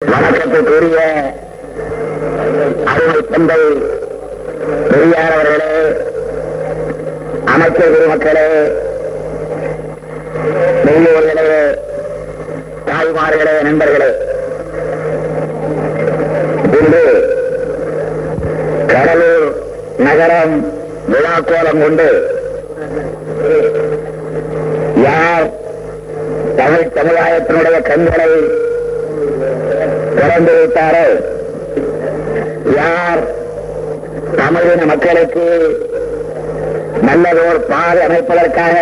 வணக்கத்துக்குரிய அருமை தந்தை பெரியார் அவர்களே அமைச்சர் பெருமக்களே பெரியவர்களே தாய்மார்களே நண்பர்களே. இன்று கடலூர் நகரம் விழாக்கோலம் கொண்டு யார் தமிழ் சமுதாயத்தினுடைய கண்களை திறந்து வைத்தாரோ யார் தமிழின மக்களுக்கு நல்லதோர் பாதை அமைப்பதற்காக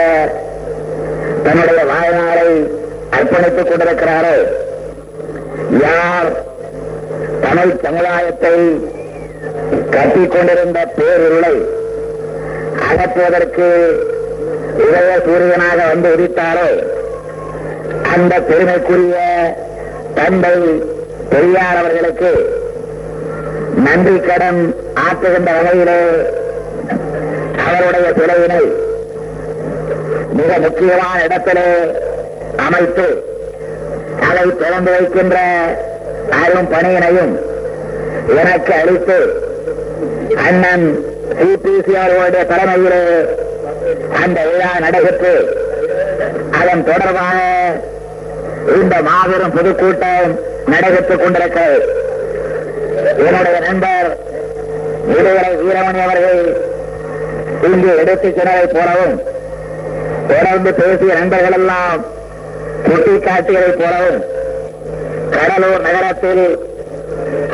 தன்னுடைய வாழ்நாளை அர்ப்பணித்துக் கொண்டிருக்கிறாரோ. யார் தமிழ் சமுதாயத்தை கட்டிக்கொண்டிருந்த கொண்டிருந்த அகற்றுவதற்கு இதய சூரியனாக வந்து உதித்தாரோ? அந்த பெருமைக்குரிய தந்தை பெரியார் அவர்களுக்கு நன்றி கடன் ஆற்றுகின்ற வகையிலே அவருடைய சிலையினை மிக முக்கியமான இடத்திலே அமைத்து அதை திறந்து வைக்கின்ற அரும் பணியினையும் எனக்கு அளித்து அண்ணன் சிபிசி அவர்களுடைய தலைமையிலே அந்த விழா நடைபெற்று அதன் தொடர்பாக இந்த மாபெரும் பொதுக்கூட்டம் நடைபெற்றுக் கொண்டிருக்கிறது. என்னுடைய நண்பர் விடுதலை வீரமணி அவர்கள் இங்கு எடுத்து சென்றதை போலவும் தொடர்ந்து பேசிய நண்பர்கள் எல்லாம் போலவும் கடலூர் நகரத்தில்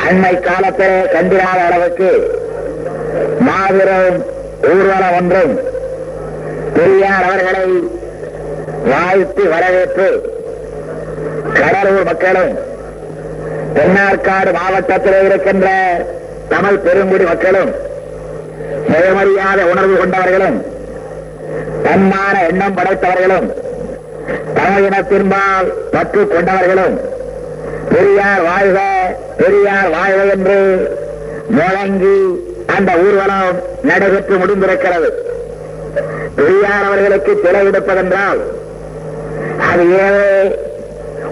அண்மை காலத்திலே கண்டிராத அளவுக்கு மாபெரும் ஊர்வலம் ஒன்றும் பெரியார் அவர்களை வாழ்த்து வரவேற்று கடலூர் மக்களும் தென்னார்காடு மாவட்டத்தில் இருக்கின்ற தமிழ் பெருங்குடி மக்களும் சுயமறியாத உணர்வு கொண்டவர்களும் தன்மான எண்ணம் படைத்தவர்களும் தமிழினத்தின்பால் பற்று கொண்டவர்களும் பெரியார் வாழ்க பெரியார் வாழ்க என்று முழங்கி அந்த ஊர்வலம் நடைபெற்று முடிந்திருக்கிறது. பெரியார் அவர்களுக்கு சிலை எடுப்பதென்றால் அது ஏதோ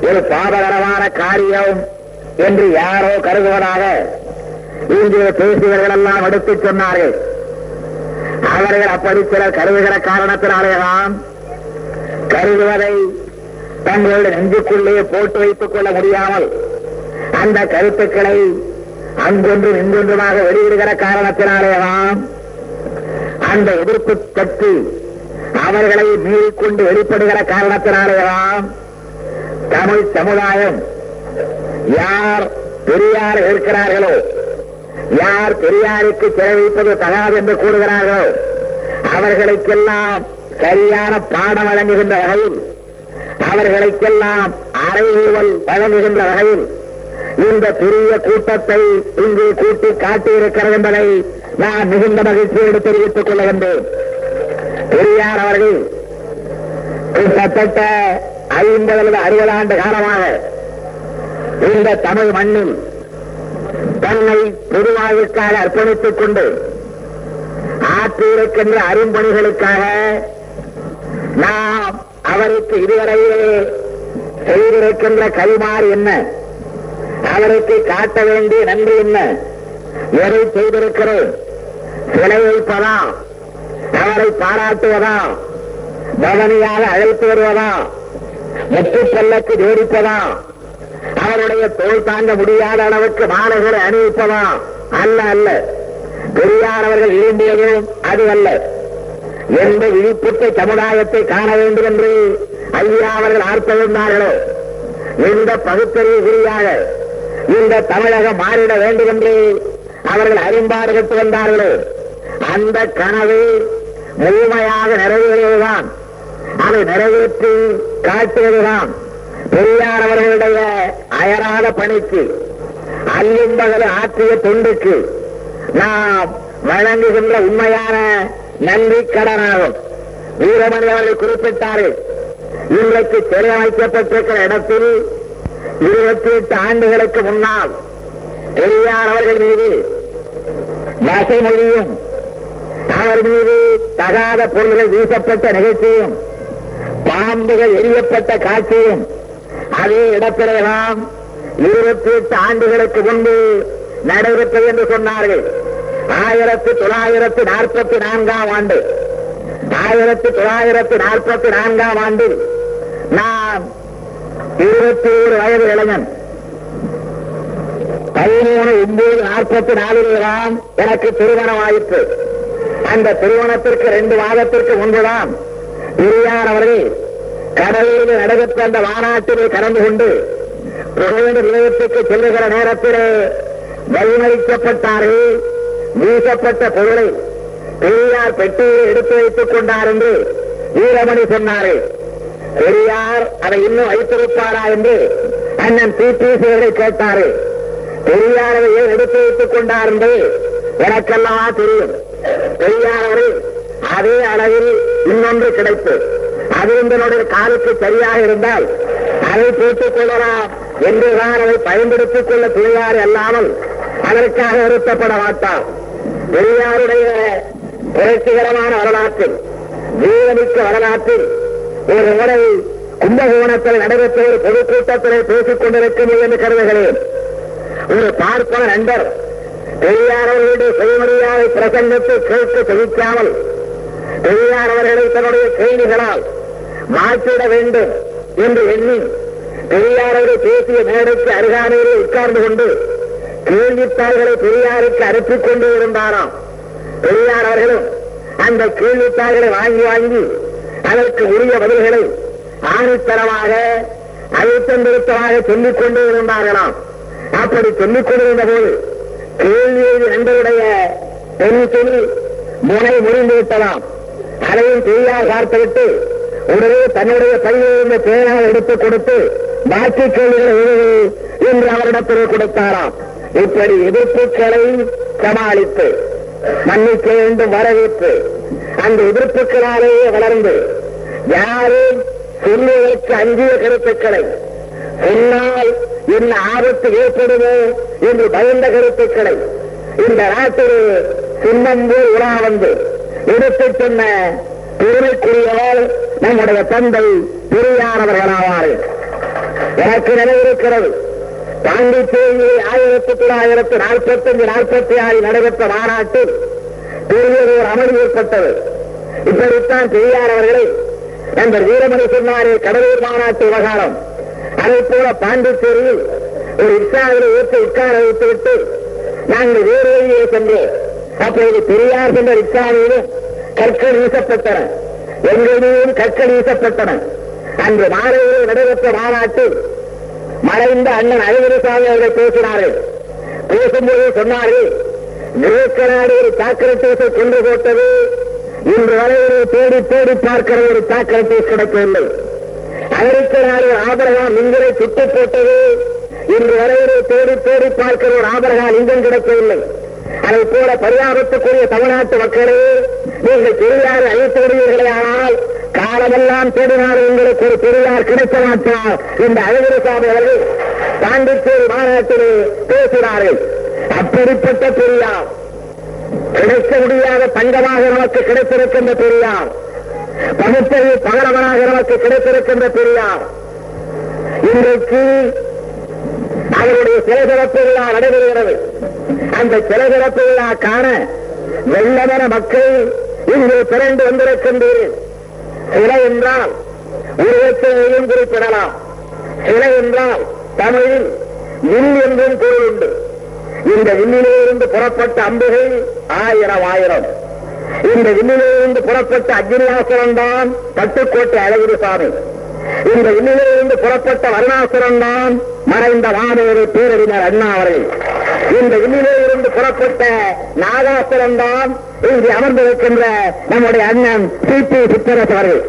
ஒரு பாதகரமான காரியம் என்று யாரோ கருதுவதாக இன்று பேசியவர்கள் எல்லாம் எடுத்துச் சொன்னார்கள். அவர்கள் அப்படி சிலர் கருதுகிற காரணத்தினாலேதான் கருதுவதை தங்களுடைய நெஞ்சுக்குள்ளே போட்டு வைத்துக் கொள்ள முடியாமல் அந்த கருத்துக்களை அங்கொன்றும் இங்கொன்றுமாக வெளியிடுகிற காரணத்தினாலேதான் அந்த எதிர்ப்பு சக்தி அவர்களை மீறிக்கொண்டு வெளிப்படுகிற காரணத்தினாலேதான் தமிழ் சமுதாயம் யார் பெரியார் இருக்கிறார்களோ யார் பெரியாருக்கு செலவழிப்பது தகாது என்று கூறுகிறார்களோ அவர்களுக்கெல்லாம் சரியான பாடம் வழங்குகின்ற வகையில் அவர்களுக்கெல்லாம் அறைகூவல் வழங்குகின்ற வகையில் இந்த பெரிய கூட்டத்தை இங்கு கூட்டி காட்டியிருக்கிறது என்பதை நான் மிகுந்த மகிழ்ச்சியோடு தெரிவித்துக் கொள்கின்றேன் பெரியார் அவர்கள் கிட்டத்தட்ட ஐம்பது அல்லது அறுபது ஆண்டு காலமாக இந்த தமிழ் மண்ணில் தன்னை பொதுவாழ்வுக்காக அர்ப்பணித்துக் கொண்டு ஆற்றியிருக்கின்ற அரும்பணிகளுக்காக நாம் அவருக்கு இதுவரையே செய்திருக்கின்ற கைமாறு என்ன? அவருக்கு காட்ட வேண்டிய நன்றி என்ன? எதை செய்திருக்கிறோம்? சிலை வைப்பதா? அவரை பாராட்டுவதா? பவனியாக அழைத்து வருவதா? செல்லக்கு ஜோடிப்பதா? அவருடைய தோல் தாங்க முடியாத அளவுக்கு மாணவர்களை அணிவிப்பதா? அல்ல அல்ல. பெரியார் அவர்கள் விரும்பியதும் அது அல்ல எந்த விழிப்புற்ற சமுதாயத்தை காண வேண்டும் என்று ஐயா அவர்கள் ஆர்ப்பரிந்தார்களோ எந்த பகுத்தறிவு குறியாக இந்த தமிழகம் மாறிட வேண்டும் என்று அவர்கள் அரும்பாடுபட்டு வந்தார்களோ அந்த கனவு முழுமையாக நிறைவேறுவதுதான் அதை நிறைவேற்றி காட்டுவதுதான் பெரியார் அவர்களுடைய அயராத பணிக்கு அல்லும்பகல் ஆற்றிய தொண்டுக்கு நாம் வழங்குகின்ற உண்மையான நன்றி கடனாகும் வீரமணி அவர்கள் குறிப்பிட்டார்கள் இன்றைக்கு சிலை அமைக்கப்பட்டிருக்கிற இடத்தில் இருபத்தி எட்டு ஆண்டுகளுக்கு முன்னால் பெரியார் அவர்கள் மீது வசைமொழியும் அவர் மீது தகாத பொருள்கள் வீசப்பட்ட நிகழ்ச்சியும் பாம்புகள் எரியப்பட்ட காட்சியும் அதே இடத்திலேதான் இருபத்தி எட்டு ஆண்டுகளுக்கு முன்பு நடைபெற்றது என்று சொன்னார்கள். ஆயிரத்தி தொள்ளாயிரத்தி நாற்பத்தி நான்காம் ஆண்டு. ஆயிரத்தி தொள்ளாயிரத்தி நாற்பத்தி நான்காம் ஆண்டில் நான் இருபத்தி ஏழு வயது இளைஞன். பதிமூணு ஒன்பது நாற்பத்தி நாலில்தான் எனக்கு திருமணம் ஆயிற்று. அந்த திருமணத்திற்கு ரெண்டு மாதத்திற்கு முன்புதான் பெரியார் அவர்கள் கடலில் நடைபெற்ற அந்த மாநாட்டிலே கலந்து கொண்டு புகழ் நிலையத்துக்கு செல்லுகிற நேரத்திலே வழிமறிக்கப்பட்டார்கள். வீசப்பட்ட பொருளை பெரியார் பெட்டியை எடுத்து வைத்துக் கொண்டார் என்று வீரமணி சொன்னார்கள் பெரியார் அதை இன்னும் வைத்திருப்பாரா என்று அண்ணன் பிடிசிகளை கேட்டாரு. பெரியார் அதை ஏன் எடுத்து வைத்துக் கொண்டார் என்று எனக்கெல்லாம் தெரியும். பெரியார் அதே அளவில் இன்னொன்று கிடைத்து அது உங்களுடைய காலுக்கு சரியாக இருந்தால் அதை போட்டுக் கொள்ளலாம் என்றுதான் அதை பயன்படுத்திக் கொள்ள பெரியார் அல்லாமல் அதற்காக வருத்தப்பட மாட்டார் பெரியாருடைய புரட்சிகரமான வரலாற்றில் ஜீவனிக்க வரலாற்றில் ஒரு முறை கும்பகோணத்தில் நடைபெற்ற ஒரு பொதுக்கூட்டத்திலே பேசிக் கொண்டிருக்கும் என்று கருதுகிறேன். ஒரு பார்ப்பன நண்பர் பெரியார் அவர்களுடைய சுயமரியாதை பிரசங்கத்தை கேட்க தெரிவிக்காமல் பெரியார் அவர்களை தன்னுடைய செய்திகளால் மாற்றிட வேண்டும் என்று எண்ணி பெரியார் அவர்கள் பேசிய மேடைக்கு அருகாமையிலே உட்கார்ந்து கொண்டு கேள்வித்தாள்களை பெரியாருக்கு அனுப்பிக் கொண்டு இருந்தாராம். பெரியார் அவர்களும் அந்த கேள்வித்தாள்களை வாங்கி வாங்கி அதற்கு உரிய பதில்களை ஆணித்தரமாக அழுத்தந்திருத்தமாக சொல்லிக் கொண்டே இருந்தார்களாம். அப்படி சொல்லிக் கொண்டிருந்த போது கேள்வியை நண்பருடைய பென்சில் முனை முறிந்து விட்டலாம் அதையும் பெரியார் பார்த்துவிட்டு உடனே தன்னுடைய பையில் இருந்த பேனால் எடுத்துக் கொடுத்து பாக்கி கேள்விகளை என்று அவரிடத்திலே கொடுத்தாராம். இப்படி எதிர்ப்புகளை சமாளித்து மன்னிக்க வேண்டும் வரவேற்று அந்த எதிர்ப்புகளாலேயே வளர்ந்து யாரும் சொல்லுவதற்கு அஞ்சிய கருத்துக்களை சொன்னால் என்ன ஆபத்து ஏற்படுமோ என்று பயந்த கருத்துக்களை இந்த நாட்டில் சின்னம்பூர் உலா வந்து எடுத்து சொன்ன பெருமைக்குரியவர் நம்முடைய தந்தை பெரியாரவர்களாவார்கள் எனக்கு நினைவிருக்கிறது பாண்டிச்சேரியில் ஆயிரத்தி தொள்ளாயிரத்தி நாற்பத்தஞ்சு நாற்பத்தி ஆறில் நடைபெற்ற மாநாட்டில் ஒரு அமளி ஏற்பட்டது. இப்படித்தான் பெரியார் அவர்களை நண்பர் வீரமணி சொன்னாரே கடலூர் மாநாட்டு விவகாரம். அதை போல பாண்டிச்சேரியில் ஒரு ரிக்ஷாவில் ஏற்று உட்கார வைத்துவிட்டு நாங்கள் வேறு வழியே சென்றோம் அப்போது பெரியார் சென்ற ரிக்ஷாவிலும் கற்கள் வீசப்பட்டன. எங்கள் கற்கள் வீசப்பட்டன. அன்று மாலையில் நடைபெற்ற மாநாட்டில் மறைந்த அண்ணன் அழகிரிசாமி அவர்கள் பேசினார்கள். பேசும்போது சொன்னார்கள் கிரேக்க நாடு ஒரு சாக்ரட்டீஸை கொண்டு போட்டது. இன்று வரை தேடி தேடி பார்க்கிற ஒரு சாக்ரட்டீஸ் கிடைக்கவில்லை. அமெரிக்க நாடு ஆபரகாம் லிங்கரை சுட்டு போட்டது. இன்று வரை தேடி தேடி பார்க்கிற ஒரு ஆபரகாம் இங்கும் கிடைக்கவில்லை. அதை போல பரிதாபத்துக்குரிய தமிழ்நாட்டு மக்களே நீங்கள் பெரியார் அழைத்து விடுவீர்களே ஆனால் காலமெல்லாம் தேடினாலும் உங்களுக்கு ஒரு பெரியார் கிடைக்க மாட்டார் இந்த அழகிரசாமி அவர்கள் பாண்டிச்சேரி மாநாட்டிலே பேசினார்கள். அப்படிப்பட்ட பெரியார் கிடைக்க முடியாத தங்கமாக நமக்கு கிடைத்திருக்கின்ற பெரியார் பகுத்தறிவு பகரவனாக நமக்கு கிடைத்திருக்கின்ற பெரியார். இன்றைக்கு அவருடைய சிலை திறப்பு விழா நடைபெறுகிறது. அந்த சிலை திறப்பு விழா காண வெள்ளவன மக்கள் இங்கு திரண்டு வந்திருக்கின்றீர்கள். சிலை என்றால் உருவத்தையும் குறிப்பிடலாம். சிலை என்றால் தமிழில் வில் என்றும் பொருள் உண்டு. இந்த விண்ணிலே இருந்து புறப்பட்ட அம்புகள் ஆயிரம் ஆயிரம். இந்த விண்ணிலே இருந்து புறப்பட்ட அக்னியாசுரன் தான் பட்டுக்கோட்டை அழகிரிசாமி இந்த விண்ணிலே இருந்து புறப்பட்ட வருணாசுரன் தான் மறைந்த வானொரு பேரறிஞர் அண்ணா அவர்கள் இந்த விண்ணிலே இருந்து புறப்பட்ட நாகாசுரன் தான் இங்கு அமர்ந்திருக்கின்ற நம்முடைய அண்ணன் சி பி சித்தரசு அவர்கள்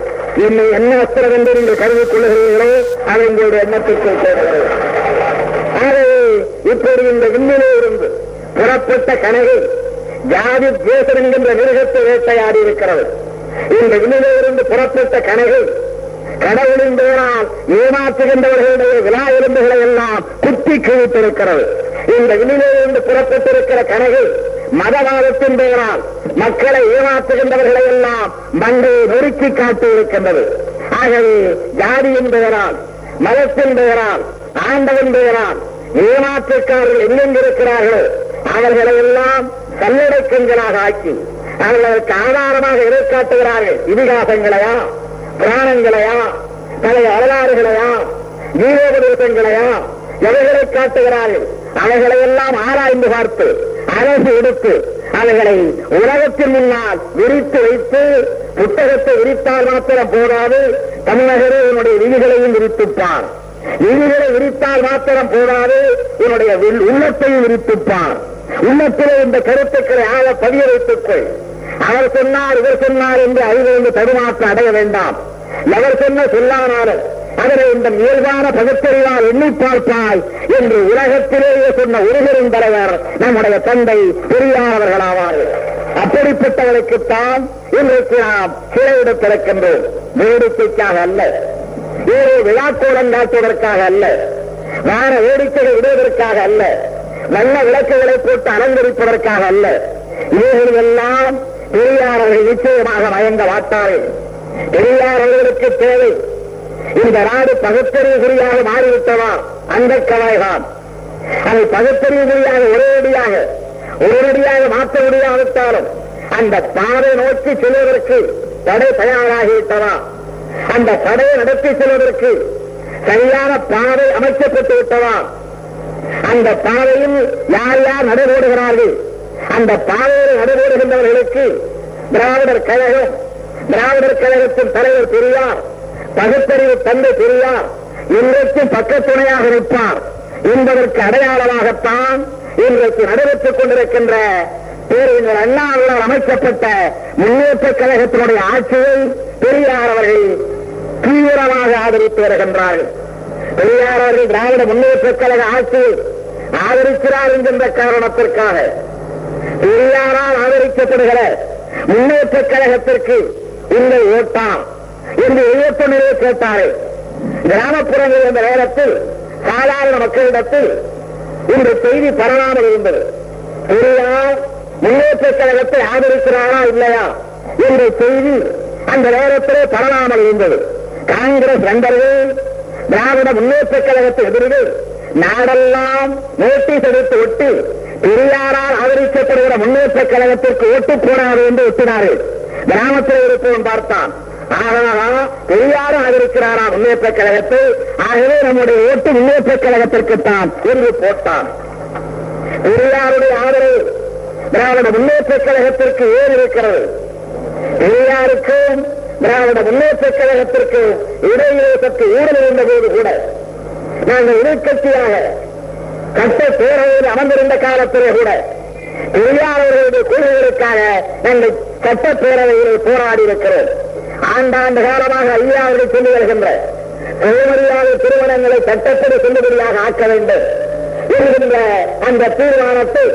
என்னை என்ன அஸ்திரம் என்று நீங்கள் கருதிக் கொள்ளுகிறீர்களோ அது உங்களுடைய எண்ணத்திற்கு சேர்கிறது ஆகவே இப்போது இந்த விண்ணிலே இருந்து புறப்பட்ட கனவு ஜாதி தேசம் என்கின்ற மிருகத்தை வேட்டையாடி இருக்கிறது இந்த விண்ணிலே இருந்து புறப்பட்ட கனவு கடவுளின் பெயரால் ஏமாற்றுகின்றவர்களுடைய விழா எலும்புகளை எல்லாம் குத்தி கிழித்திருக்கிறது. இந்த விண்ணிலே இருந்து புறப்பட்டிருக்கிற கனவு மதவாதத்தின் பெயரால் மக்களை ஏமாற்றுகின்றவர்களை எல்லாம் மண்டை நொறுக்கி காட்டி இருக்கின்றது ஆகவே ஜாதியின் பெயரால் மதத்தின் பெயரால் ஆண்டவன் பெயரால் ஏமாற்றுக்காரர்கள் எங்கெங்கிருக்கிறார்களோ அவர்களை எல்லாம் கல்லடைக்கங்களாக ஆக்கி அவர்களுக்கு ஆதாரமாக எதை காட்டுகிறார்கள் இதிகாசங்களையா? புராணங்களையா? பழைய வரலாறுகளையா? ஜீவோபதேசங்களையா எவைகளை காட்டுகிறார்கள்? அவைகளை எல்லாம் ஆராய்ந்து பார்த்து அரசு எடுத்து அவைகளை உலகத்தின் முன்னால் விரித்து வைத்து புத்தகத்தை விரித்தால் மாத்திரம் போதாது தமிழகரே என்னுடைய விதிகளையும் விரித்துப்பார். விதிகளை விரித்தால் மாத்திரம் போதாது என்னுடைய உள்ளத்தையும் விரித்துப்பார். உள்ளத்திலே இந்த கருத்துக்களை ஆக பதிய வைத்துக்கொள் அவர் சொன்னார் இவர் சொன்னார் என்று அறிவிலிருந்து தடுமாற்றம் அடைய வேண்டாம். எவர் சொன்ன சொல்லானாலும் அவரை இந்த இயல்பான பகுத்தறிவால் எண்ணி பார்ப்பாய் என்று உலகத்திலேயே சொன்ன ஒருவரும் தலைவர் நம்முடைய தந்தை பெரியார் அவர்களாவார்கள் அப்படிப்பட்டவர்களுக்குத்தான் இன்றைக்கு நாம் சிறையிட வேடிக்கைக்காக அல்ல. ஏழு விழாக்கோலம் காட்டுவதற்காக அல்ல. வார வேடிக்கையை விடுவதற்காக அல்ல. நல்ல விளக்குகளை போட்டு அலங்கரிப்பதற்காக அல்ல. இவைகள் எல்லாம் பெரியாரர்கள் நிச்சயமாக மயங்க மாட்டார்கள். பெரியாரர்களுக்கு தேவை. இந்த நாடு பகுத்தறிவு குறியாக மாறிவிட்டதா? அந்த கவாய்தான் அதை பகுத்தறிவு குறியாக ஒரேடியாக ஒரேடியாக மாற்ற முடியாவிட்டாலும் அந்த பாதை நோக்கி செல்வதற்கு தடை தயாராகிவிட்டதா? அந்த தடையை நடத்தி செல்வதற்கு சரியான பாதை அமைக்கப்பட்டு விட்டதா? அந்த பாதையில் யார் யார் நடைபோடுகிறார்கள்? அந்த பாதையில் நடைபோடுகின்றவர்களுக்கு திராவிடர் கழகம் திராவிடர் கழகத்தின் தலைவர் பெரியார் பகுத்தறிவு தந்தை பெரியார் இன்றைக்கும் பக்கத்துணையாக நிற்பார். என்பதற்கு அடையாளமாகத்தான் இன்றைக்கு நடைபெற்றுக் கொண்டிருக்கின்ற பேரறிஞர் அண்ணாவினால் அமைக்கப்பட்ட முன்னேற்ற கழகத்தினுடைய ஆட்சியை பெரியார் அவர்கள் தீவிரமாக ஆதரித்து வருகின்றார்கள். பெரியார் அவர்கள் திராவிட முன்னேற்ற கழக ஆட்சியை ஆதரிக்கிறார் என்கின்ற காரணத்திற்காக பெரியாரால் ஆதரிக்கப்படுகிற முன்னேற்ற கழகத்திற்கு உங்கள் ஓட்டாம் என்று எழுபத்தொன்னிலே கேட்டாரே. கிராமப்புறங்களில் இருந்த நேரத்தில் சாதாரண மக்களிடத்தில் இந்த செய்தி பரவாமல் இருந்தது. பெரியார் முன்னேற்ற கழகத்தை ஆதரிக்கிறாரா இல்லையா என்ற செய்தி அந்த நேரத்திலே பரவாமல் இருந்தது. காங்கிரஸ் நண்பர்கள் திராவிட முன்னேற்ற கழகத்தை எதிரிகள் நாடெல்லாம் நோட்டீஸ் எடுத்து விட்டு பெரியாரால் ஆதரிக்கப்படுகிற முன்னேற்ற கழகத்திற்கு ஓட்டு போடாது என்று ஒட்டினார்கள் கிராமத்தில் இருப்பவன் பார்த்தான். ஆகவேதான் பெரியாரும் ஆதரிக்கிறாரா முன்னேற்ற கழகத்தை? ஆகவே நம்முடைய ஓட்டு முன்னேற்ற கழகத்திற்குத்தான் என்று போட்டான். பெரியாருடைய ஆதரவு திராவிட முன்னேற்ற கழகத்திற்கு ஏன் இருக்கிறது? பெரியாருக்கும் திராவிட முன்னேற்ற கழகத்திற்கு இடையிலே சற்று ஊழல் இருந்த போது கூட நாங்கள் எதிர்கட்சியாக கட்ட பேரவையில் அமர்ந்திருந்த காலத்திலே கூட பெரியார் அவர்களுடைய கொள்கைகளுக்காக நாங்கள் சட்டப்பேரவையில் போராடி இருக்கிறோம். ஆண்டாண்டு காலமாக ஐயா அவர்கள் சொல்லி வருகின்ற சுயமரியாதை திருமணங்களை சட்டப்படி செல்லுபடியாக ஆக்க வேண்டும் என்கின்ற அந்த தீர்மானத்தை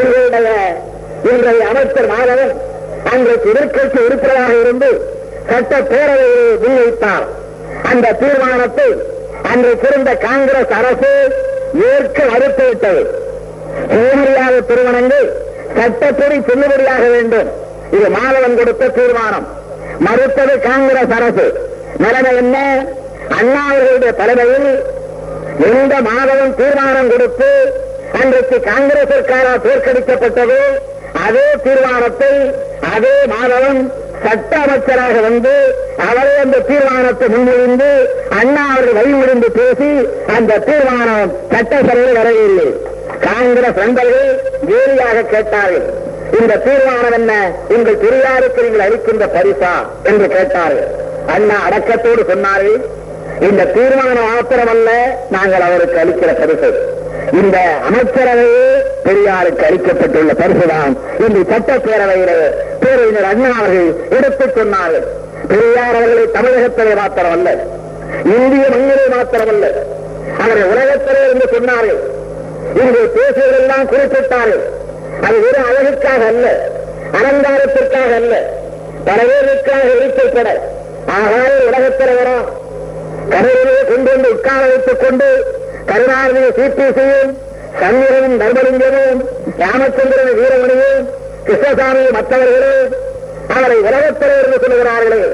எங்களுடைய இன்றைய அமைச்சர் மாதவன் அன்றைக்கு எதிர்கட்சி உறுப்பினராக இருந்து சட்டப்பேரவையை முன்வைத்தார். அந்த தீர்மானத்தை அன்றைக்கு இருந்த காங்கிரஸ் அரசு ஏற்க மறுத்துவிட்டது. சுயமரியாதை திருமணங்கள் சட்டப்படி செல்லுபடியாக வேண்டும். இது மாதவன் கொடுத்த தீர்மானம். மறுத்தது காங்கிரஸ் அரசு. நிலைமை என்ன? அண்ணா அவர்களுடைய தலைமையில் எந்த மாதவன் தீர்மானம் கொடுத்து அன்றைக்கு காங்கிரசிற்காக தோற்கடிக்கப்பட்டது அதே தீர்மானத்தை அதே மாதவன் சட்ட அமைச்சராக வந்து அவரே அந்த தீர்மானத்தை முன்மொழிந்து அண்ணா அவர்கள் வழிமுடிந்து பேசி அந்த தீர்மானம் சட்டசபையில் வரவில்லை காங்கிரஸ் நண்பர்கள் வேலியாக கேட்டார்கள். இந்த தீர்மானம் என்ன உங்கள் பெரியாருக்கு நீங்கள் அளிக்கின்ற பரிசா என்று கேட்டார்கள். அண்ணா அடக்கத்தோடு சொன்னார்கள் இந்த தீர்மானம் மாத்திரமல்ல நாங்கள் அவருக்கு அளிக்கிற பரிசு. இந்த அமைச்சரவையே பெரியாருக்கு அளிக்கப்பட்டுள்ள பரிசுதான். இன்று சட்டப்பேரவையிலே பேரறிஞர் அண்ணா அவர்கள் எடுத்துச் சொன்னார்கள். பெரியார் அவர்களை தமிழகத்திலே மாத்திரமல்ல இந்திய மண்ணிலே மாத்திரமல்ல அவரை உலகத்திலே என்று சொன்னார்கள். இங்கே பேசுவதெல்லாம் குறிப்பிட்டார்கள். அது ஒரு அழகுக்காக அல்ல அலங்காரத்திற்காக அல்ல. பல இருக்கப்பட. ஆகாய உலகத்தில் வரும். கடலிலே கொண்டு வந்து உட்கார வைத்துக் கொண்டு கருணாநிதி சிபிசியும் சந்திரனும் தர்மலிங்கமும் ராமச்சந்திரன் வீரமணியும் கிருஷ்ணசாமி மற்றவர்களும் அவரை உலகத்திலே இருந்து சொல்லுகிறார்களே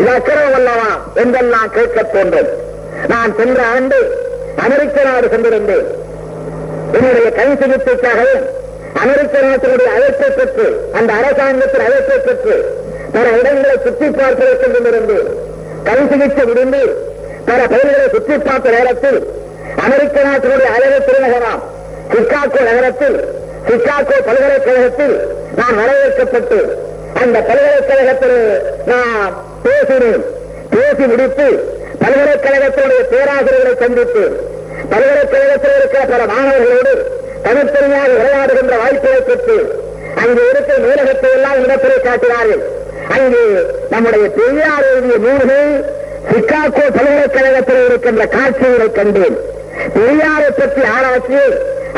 இது அக்கிரமம் அல்லவா என்றெல்லாம் கேட்கத் தோன்றும். நான் சென்ற ஆண்டு அமெரிக்க நாடு சென்றிருந்தேன். என்னுடைய கை சிகிச்சைக்காகவும் அமெரிக்க நாட்டினுடைய அழைப்பை பெற்று அந்த அரசாங்கத்தின் அழைப்பை பெற்று பல இடங்களை சுற்றி பார்ப்பதற்கு சென்றிருந்தேன் கை சிகிச்சை முடிந்து பல பயிர்களை சுற்றி பார்த்த நேரத்தில் அமெரிக்க நாட்டினுடைய அழகு திருநகராம் சிக்காகோ நகரத்தில் சிக்காகோ பல்கலைக்கழகத்தில் நான் வரவேற்கப்பட்டு அந்த பல்கலைக்கழகத்தில் நான் பேசினேன். பேசி முடித்து பல்கலைக்கழகத்தினுடைய பேராசிரியர்களை சந்தித்து பல்கலைக்கழகத்தில் இருக்கிற பல மாணவர்களோடு தனித்தனியாக விளையாடுகின்ற வாய்ப்புகளை பெற்று அங்கு இருக்கிற நூலகத்தை எல்லாம் இடத்திலே காட்டினார்கள். அங்கு நம்முடைய பெரியார் எழுதிய நூல்கள் சிக்காகோ பல்கலைக்கழகத்தில் இருக்கின்ற காட்சிகளை கண்டேன். பெரியாரை பற்றி ஆராய்ச்சி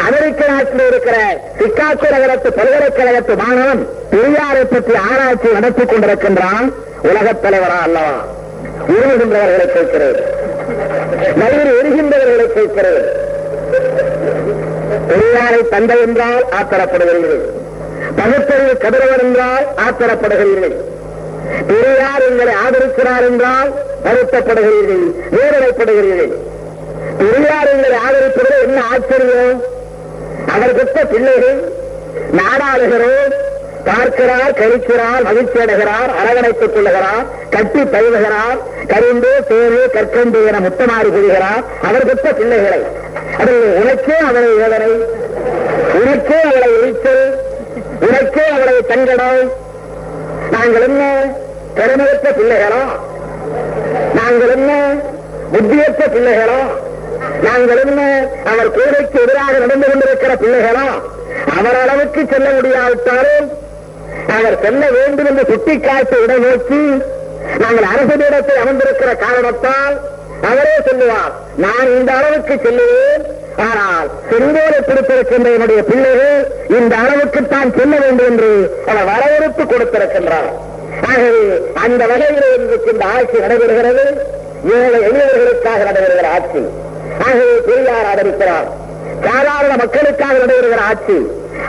அமெரிக்க நாட்டில் இருக்கிற சிக்காகோ நகரத்து பல்கலைக்கழகத்து மாணவன் பெரியாரை பற்றி ஆராய்ச்சி நடத்திக் கொண்டிருக்கின்றான் உலகத் தலைவரா அல்லவா? உருகுகின்றவர்களை கேட்கிறேன். வயிறு எரிகின்றவர்களை கேட்கிறேன். பெரியாரை தந்தை என்றால் ஆத்தரப்படுகிறீர்கள் பகுத்தறிவு கதிரவர் என்றால் ஆத்தரப்படுகிறீர்கள் பெரியார் எங்களை ஆதரிக்கிறார் என்றால் வருத்தப்படுகிறீர்கள் வேதனைப்படுகிறீர்கள் பெரியார் எங்களை ஆதரிப்பதில் என்ன ஆச்சரியம்? அவர் பிள்ளைகள் நாடாளுகிறோம் பார்க்கிறார் கழிக்கிறார் மகிழ்ச்சி அடைகிறார் அரவணைத்துக் கொள்ளுகிறார் கட்டி தழுவுகிறார் கரிந்து தேர்வு கற்கண்டு என முத்தமாறி கொள்கிறார் அவர் பெற்ற பிள்ளைகளை. அதில் உனக்கே அவரை வேதனை உனக்கே அவளை எரிச்சல் உனக்கே அவளை தங்கடம் நாங்கள் என்ன திறமையற்ற பிள்ளைகளா? நாங்கள் என்ன புத்தியற்ற பிள்ளைகளா? நாங்கள் என்ன அவர் கூடைக்கு எதிராக நடந்து கொண்டிருக்கிற பிள்ளைகளா? அவர் அளவுக்கு செல்ல முடியாவிட்டாலும் அவர் செல்ல வேண்டும் என்று சுட்டிக்காட்டு இடம் நோக்கி நாங்கள் அரசு அமர்ந்திருக்கிற காரணத்தால் அவரே சொல்லுவார் நான் இந்த அளவுக்கு செல்லுவேன். ஆனால் செங்கோலை பிடித்திருக்கின்ற என்னுடைய பிள்ளைகள் இந்த அளவுக்கு தான் செல்ல வேண்டும் என்று அவர் வரவேற்பு கொடுத்திருக்கின்றார். ஆகவே அந்த வகையில் இருக்கின்ற ஆட்சி நடைபெறுகிறது. ஏழை எளியவர்களுக்காக நடைபெறுகிற ஆட்சி. ஆகவே பெரியார் ஆதரிக்கிறார். சாதாரண மக்களுக்காக நடைபெறுகிற ஆட்சி.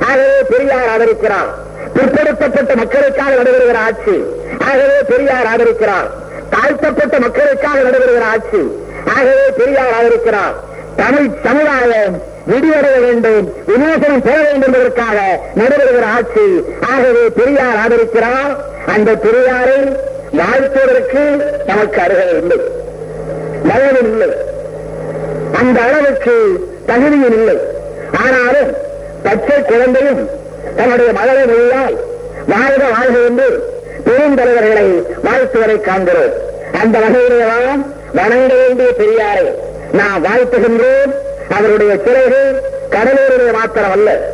ஆகவே பெரியார் ஆதரிக்கிறார். பிற்படுத்தப்பட்ட மக்களுக்காக நடைபெறுகிற ஆட்சி. ஆகவே பெரியார் ஆதரிக்கிறார். தாழ்த்தப்பட்ட மக்களுக்காக நடைபெறுகிற ஆட்சி. ஆகவே பெரியார் ஆதரிக்கிறார். தமிழ் சமுதாயம் விடிவடைய வேண்டும் விமோசனம் பெற வேண்டும் என்பதற்காக நடைபெறுகிற ஆட்சி. ஆகவே பெரியார் ஆதரிக்கிறார். அந்த பெரியாரை வாழ்த்துவதற்கு நமக்கு அருகதை இல்லை. வயதும் இல்லை. அந்த அளவுக்கு தகுதியும் இல்லை. ஆனாலும் பச்சை குழந்தையும் தன்னுடைய மகளை மொழியால் வாழ்க வாழ்க என்று பெருந்தலைவர்களை வாழ்த்துவதை காண்கிறோம். அந்த வகையிலேதான் வணங்க வேண்டிய பெரியாரை நாம் வாழ்த்துகின்றோம். அவருடைய சிலைகள் கடலூருடைய மாத்திரம் அல்ல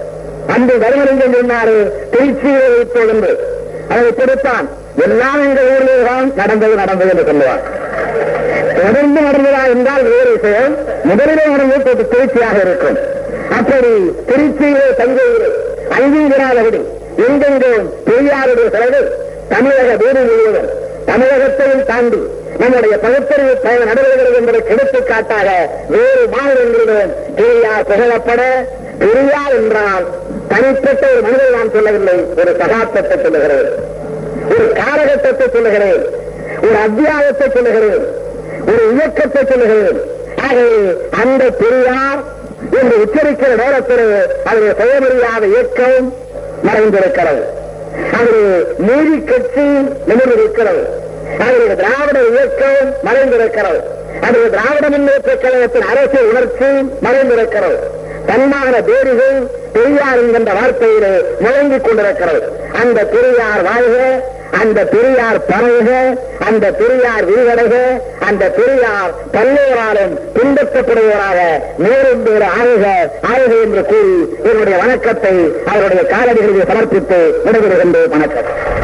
அன்று தருமலிங்கம் சொன்னாரு திருச்சியை வைத்தோம் என்று அதை கொடுத்தான் எல்லாம் இந்த ஊரிலே தான் நடந்தது நடந்தது என்று சொல்லுவார். தொடர்ந்து நடந்ததா என்றால் வேறு விஷயம். முதலிலே நடந்தது திருச்சியாக இருக்கும். அப்படி திருச்சியிலே தங்கையிலே அங்கீகராதபடி எங்கெங்கும் பெரியாருடைய சிலைகள் தமிழக வீடு முழுவதும். தமிழகத்தையும் தாண்டி நம்முடைய பகுத்தறிவு பயணம் நடைபெறுகிறது என்பதற்கு எடுத்துக்காட்டாக வேறு மாநிலங்களிலும் பெரியார் புகழப்பட பெரியார் என்றால் தனிப்பட்ட ஒரு மனிதர் நான் சொல்லவில்லை ஒரு சகாப்தத்தை சொல்லுகிறேன். ஒரு காலகட்டத்தை சொல்லுகிறேன். ஒரு அத்தியாயத்தை சொல்லுகிறேன். ஒரு இயக்கத்தை சொல்லுகிறேன். ஆகவே அந்த பெரியார் என்று உச்சரிக்கிற நேரத்தில் அவருடைய சுயமரியாத இயக்கம் மறைந்திருக்கிறது. அது நீதி கட்சி நிமிர்ந்திருக்கிறது. அவருடைய திராவிட இயக்கம் மறைந்திருக்கிறது. அது திராவிட முன்னேற்ற கழகத்தின் அரசியல் உணர்ச்சி மறைந்திருக்கிறது. தன்மான பேரிகள் பெரியார் என்கின்ற வார்த்தையிலே முழங்கிக் கொண்டிருக்கிறது. அந்த பெரியார் வாழ்க அந்த பெரியார் பரவுக அந்த பெரியார் விரிவடைக அந்த பெரியார் பல்லோராலும் பின்பற்றப்படுவராக மேலும் வேறு ஆளுக ஆளுக என்று கூறி என்னுடைய வணக்கத்தை அவருடைய காலடிகளில் சமர்ப்பித்து விடைபெறுகின்றேன். வணக்கம்.